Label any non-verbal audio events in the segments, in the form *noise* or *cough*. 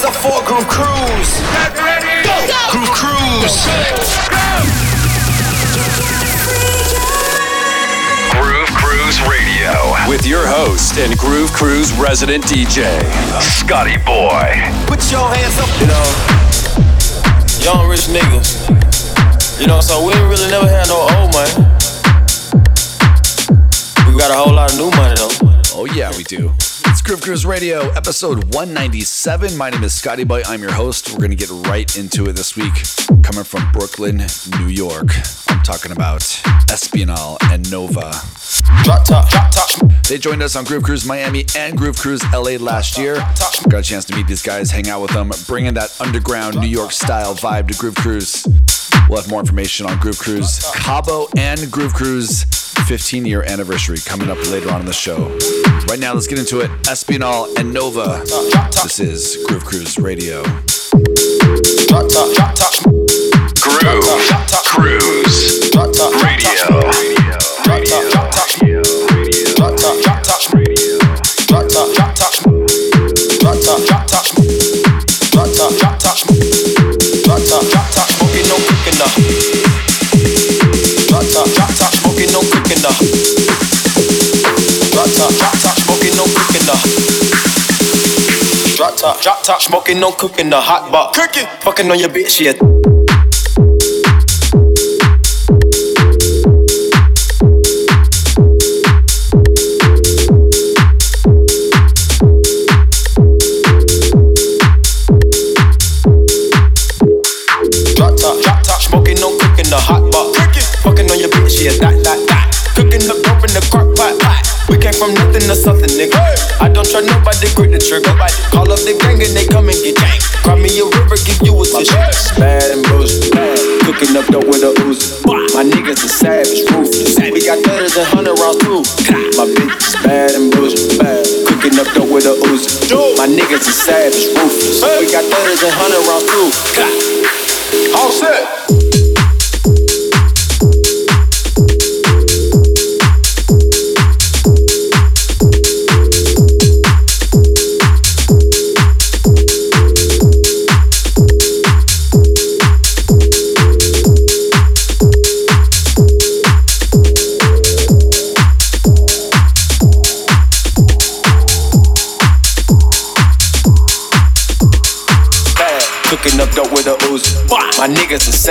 hands up for Groove Cruise. Groove Cruise. Groove Cruise Radio with your host and Groove Cruise resident DJ, Scotty Boy. Put your hands up. You know, young rich niggas. You know, so we ain't really never had no old money. We got a whole lot of new money though. Oh, yeah, we do. It's Groove Cruise Radio, episode 197. My name is Scotty Boy. I'm your host. We're going to get right into it this week. Coming from Brooklyn, New York. I'm talking about Espinal and Nova. Drop top, drop top. They joined us on Groove Cruise Miami and Groove Cruise LA last year. Got a chance to meet these guys, hang out with them, bringing that underground New York style vibe to Groove Cruise. We'll have more information on Groove Cruise Cabo and Groove Cruise 15 year anniversary coming up later on in the show. Right now, let's get into it. Espinal and Nova. This is Groove Cruise Radio. Groove top, drop top. Smoking no cooking the hot box. Cooking, fucking on your bitch, yeah.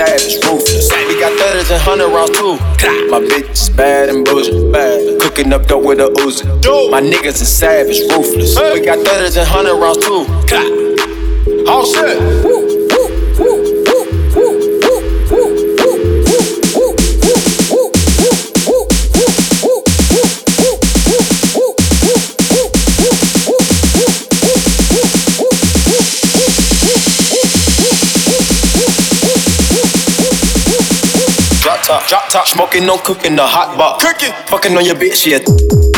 Savage, ruthless. We got thudders and hundred rounds too. My bitch is bad and bad. Cooking up dope with a Uzi. My niggas are savage, ruthless. We got thudders and hundred rounds too. All set. Top, smoking, no cooking, the hot box. Cooking, fucking on your bitch, yeah.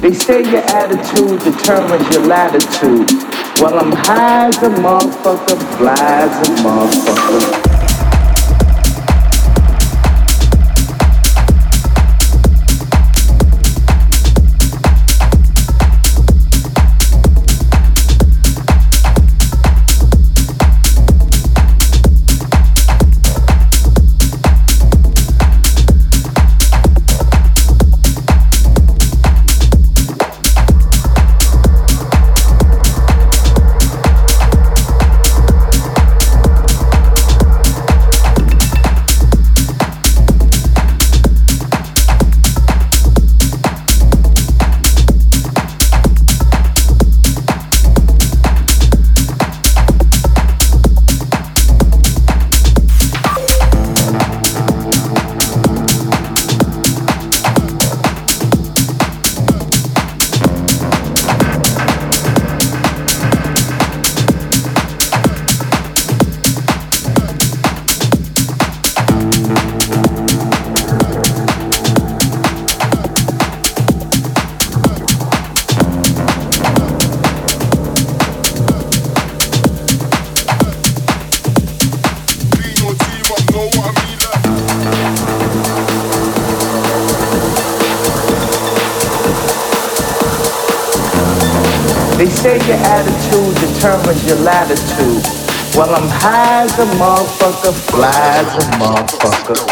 They say your attitude determines your latitude. Well, I'm high as a motherfucker, fly as a motherfucker. Motherfucker, fly as a motherfucker.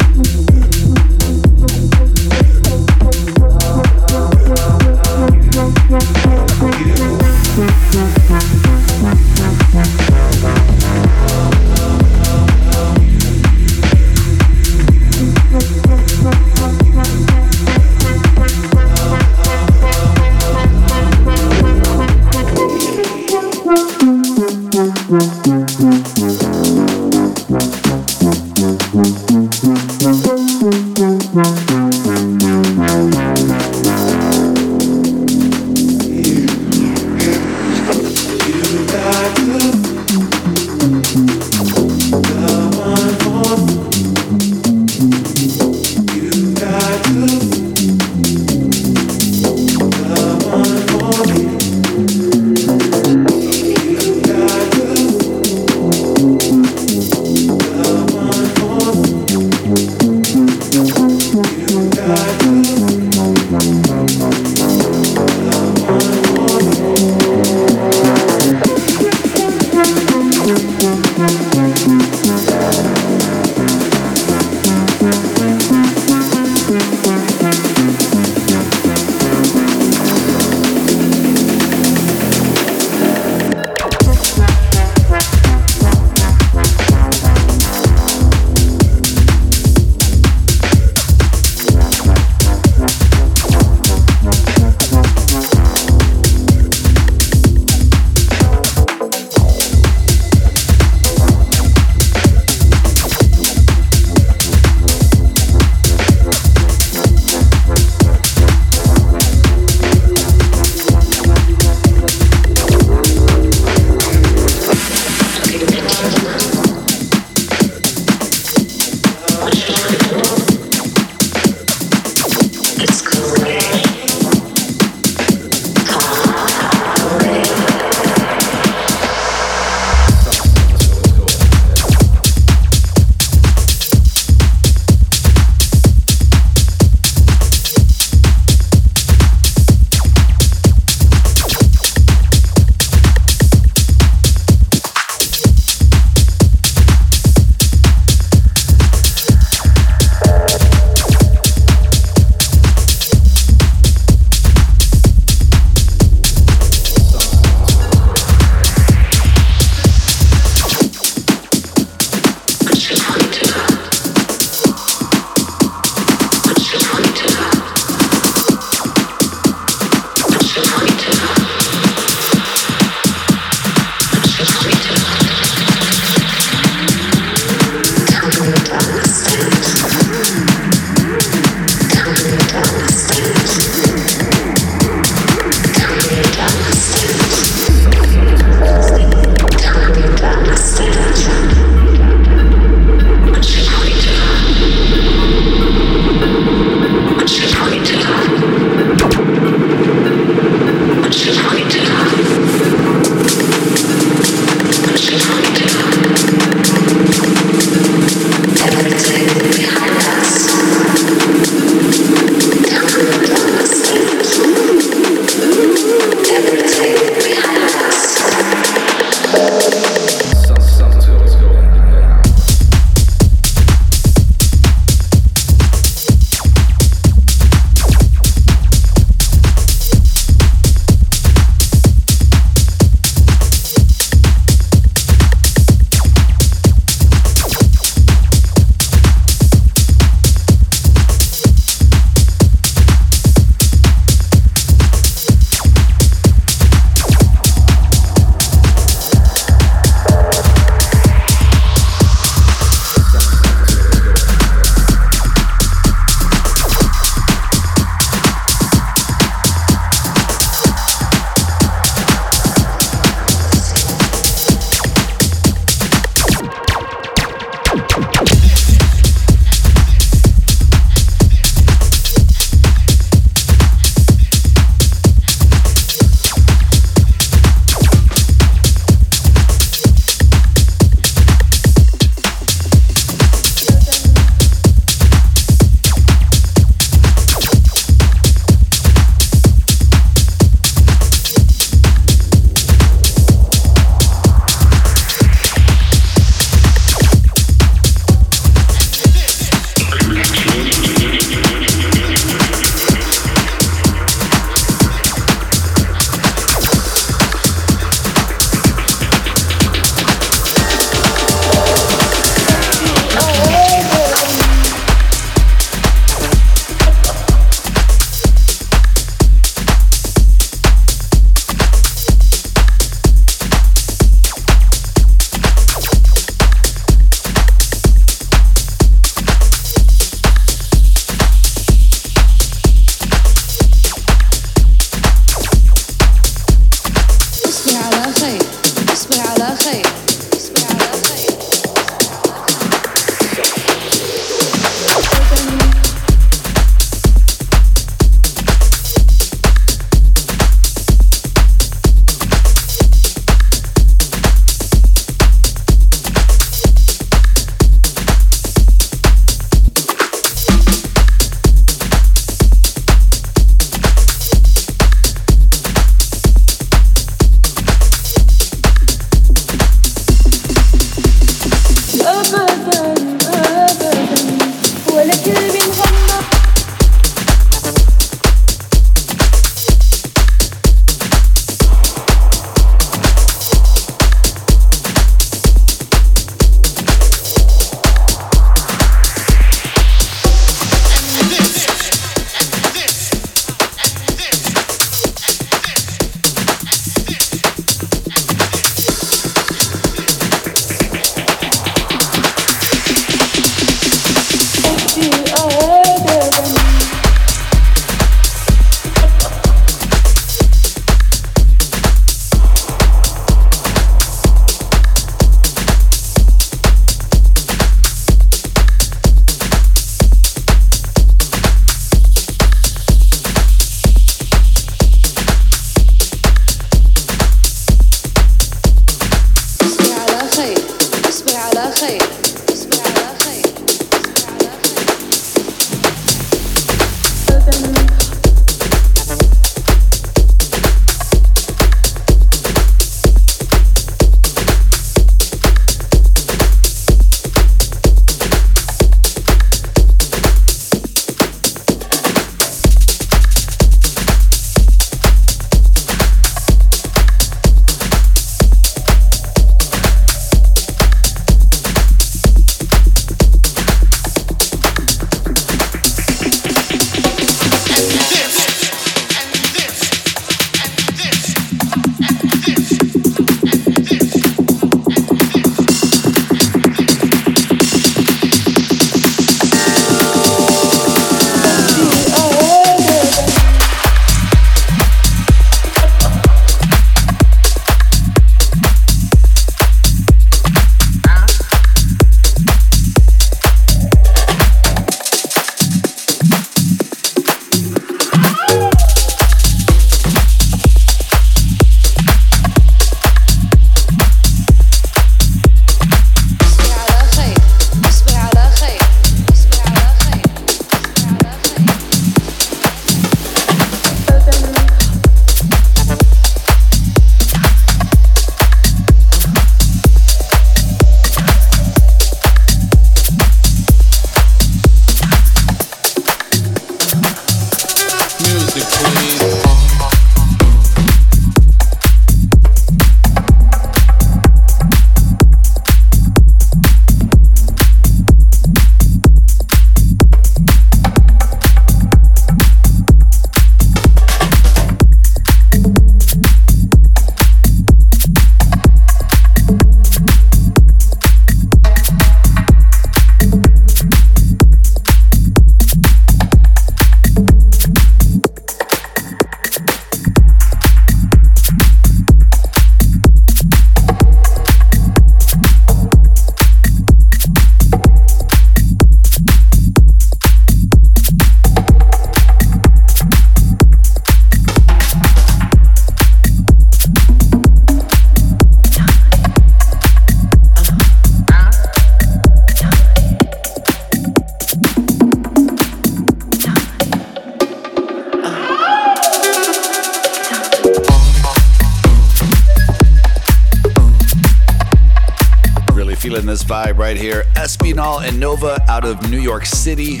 York City.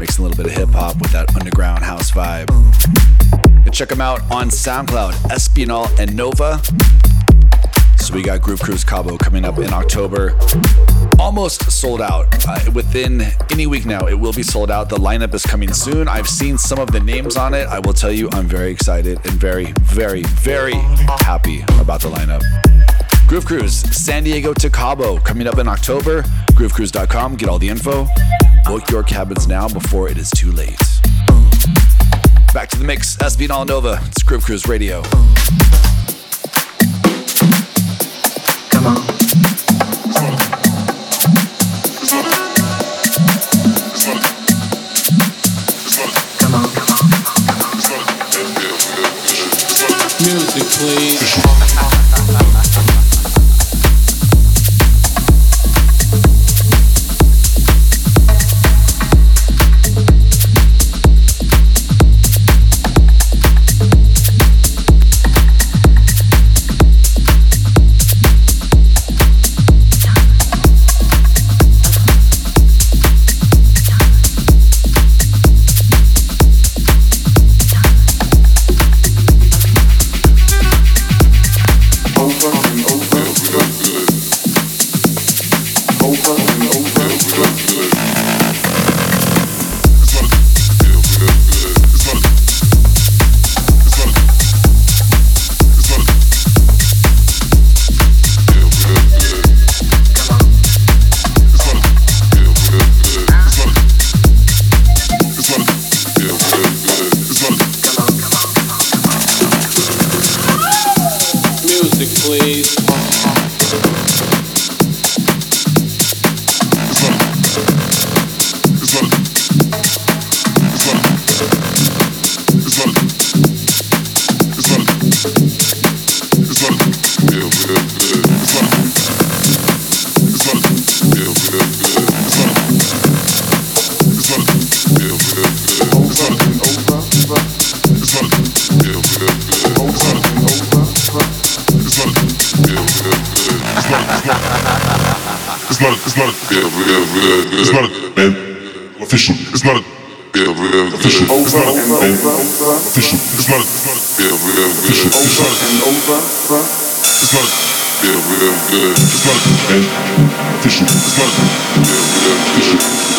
Mixing a little bit of hip hop with that underground house vibe. And check them out on SoundCloud, Espinal and Nova. So we got Groove Cruise Cabo coming up in October. Almost sold out. Uh, within any week now, it will be sold out. The lineup is coming soon. I've seen some of the names on it. I will tell you, I'm very excited and very, very, very happy about the lineup. Groove Cruise, San Diego to Cabo, coming up in October. GrooveCruise.com, get all the info. Book your cabins now before it is too late. Back to the mix, Espinal Nova. It's Groove Cruise Radio. Music, It's not. It's not. It's not. It's not. It's Official. It's not. Official. It's not. Official. It's not. Official. It's not. It's not. It's not. Official. It's not. Official.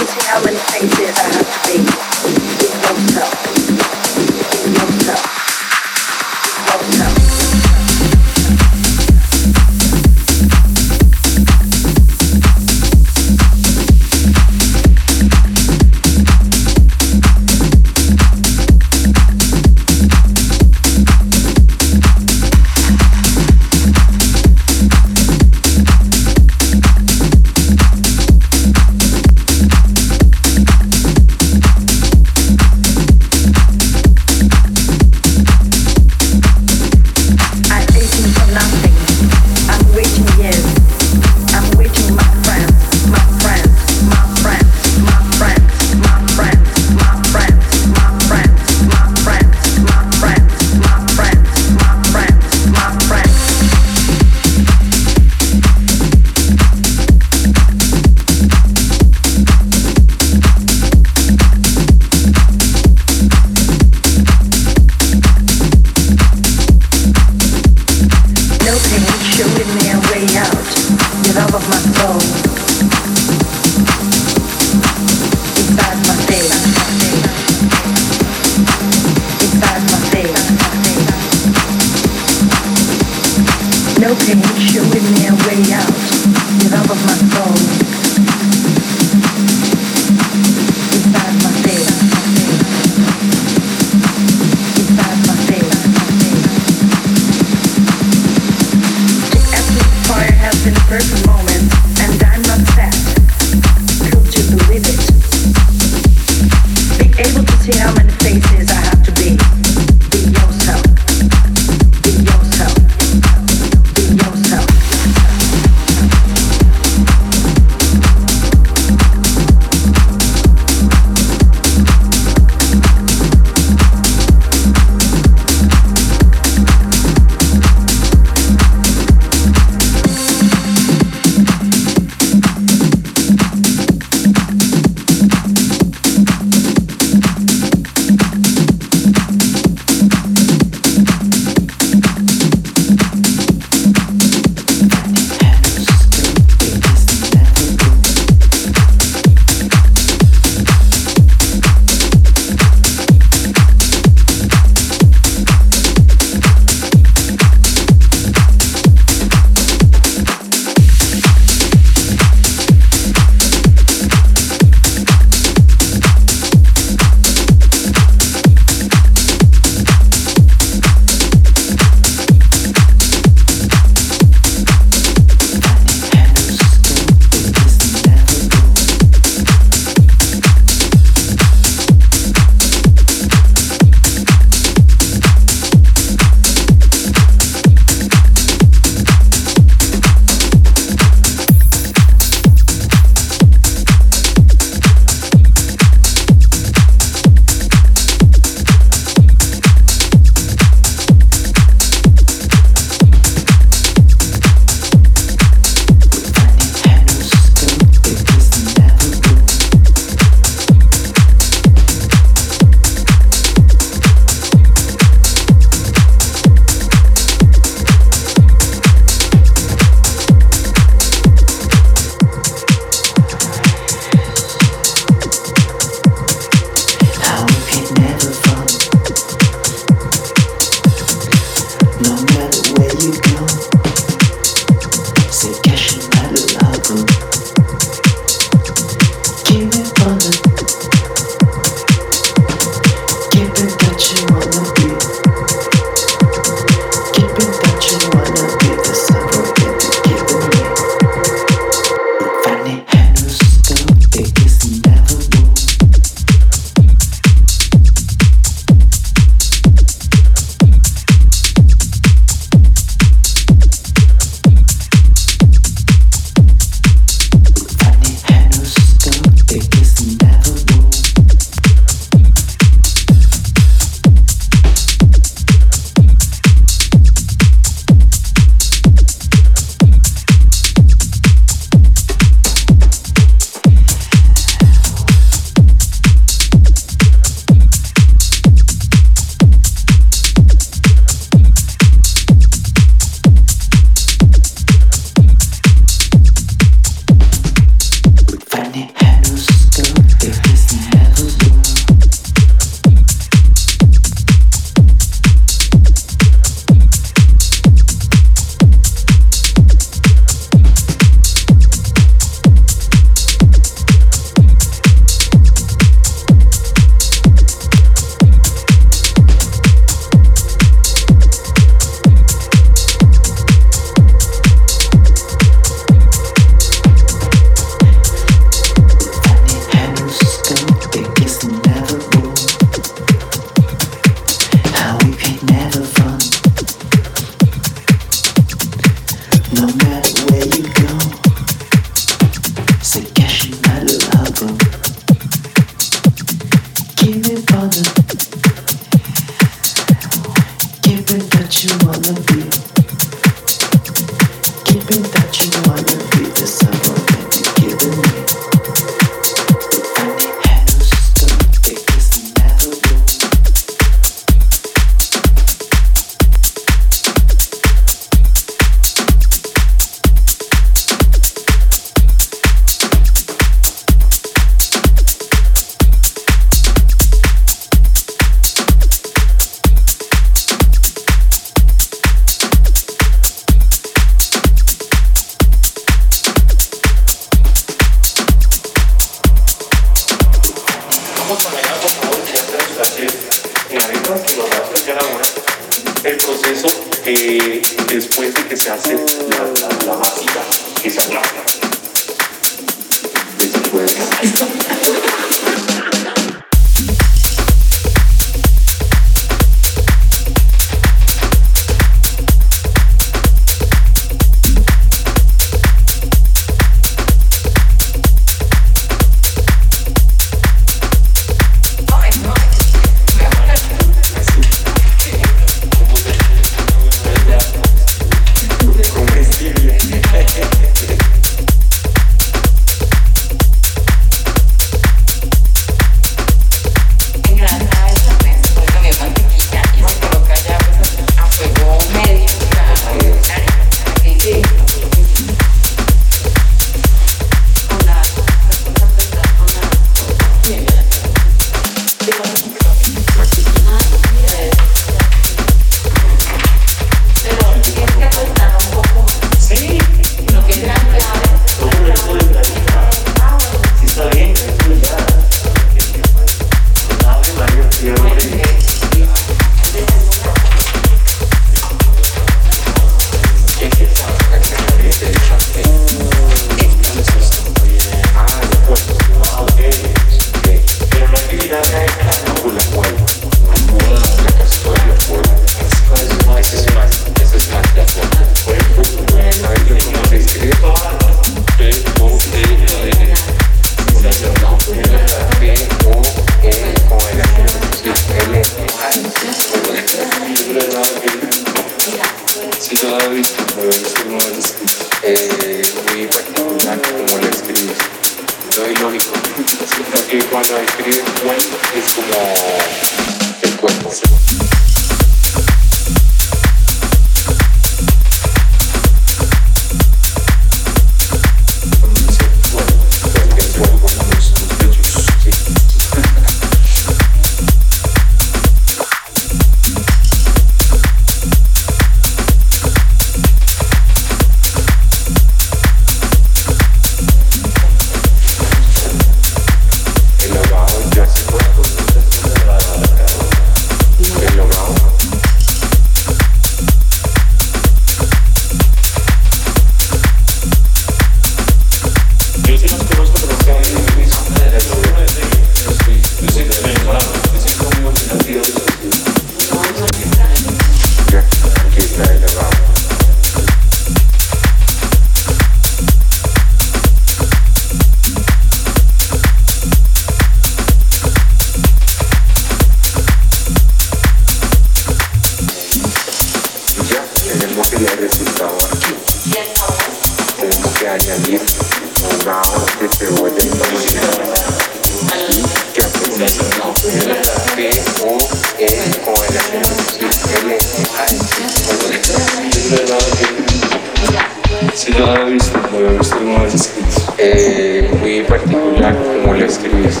yo había visto, lo había visto en uno de sus escritos. Eh, muy particular como lo escribes.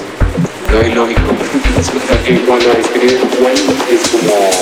Lo ilógico. *laughs* cuando escribes bueno, es como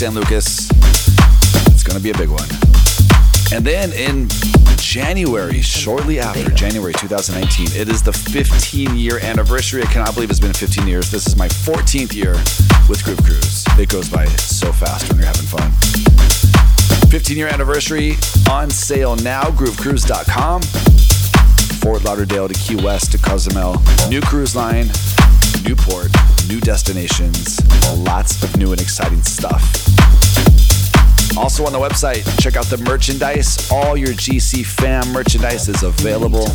San Lucas. It's going to be a big one. And then in January, shortly after January 2019, it is the 15 year anniversary. I cannot believe it's been 15 years. This is my 14th year with Groove Cruise. It goes by so fast when you're having fun. 15 year anniversary on sale now, groovecruise.com. Fort Lauderdale to Key West to Cozumel. New cruise line, new port, new destinations, lots of new and exciting stuff. Also on the website, check out the merchandise. All your GC fam merchandise is available.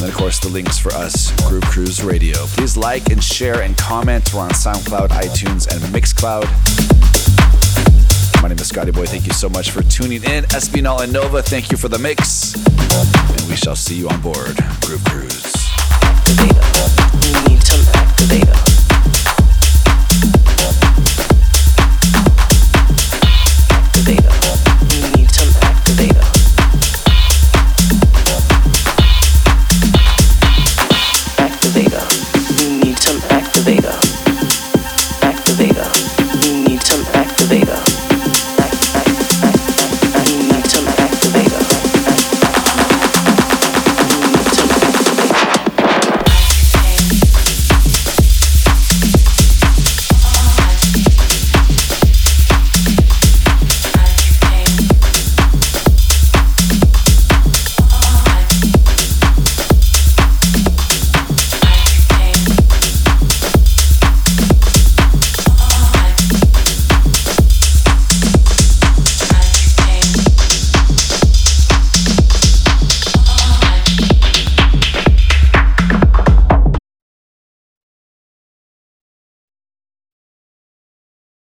And of course, the links for us, Groove Cruise Radio. Please like and share and comment. We're on SoundCloud, iTunes, and Mixcloud. My name is Scotty Boy. Thank you so much for tuning in. Espinal and Nova, thank you for the mix. And we shall see you on board Groove Cruise. We need some activator.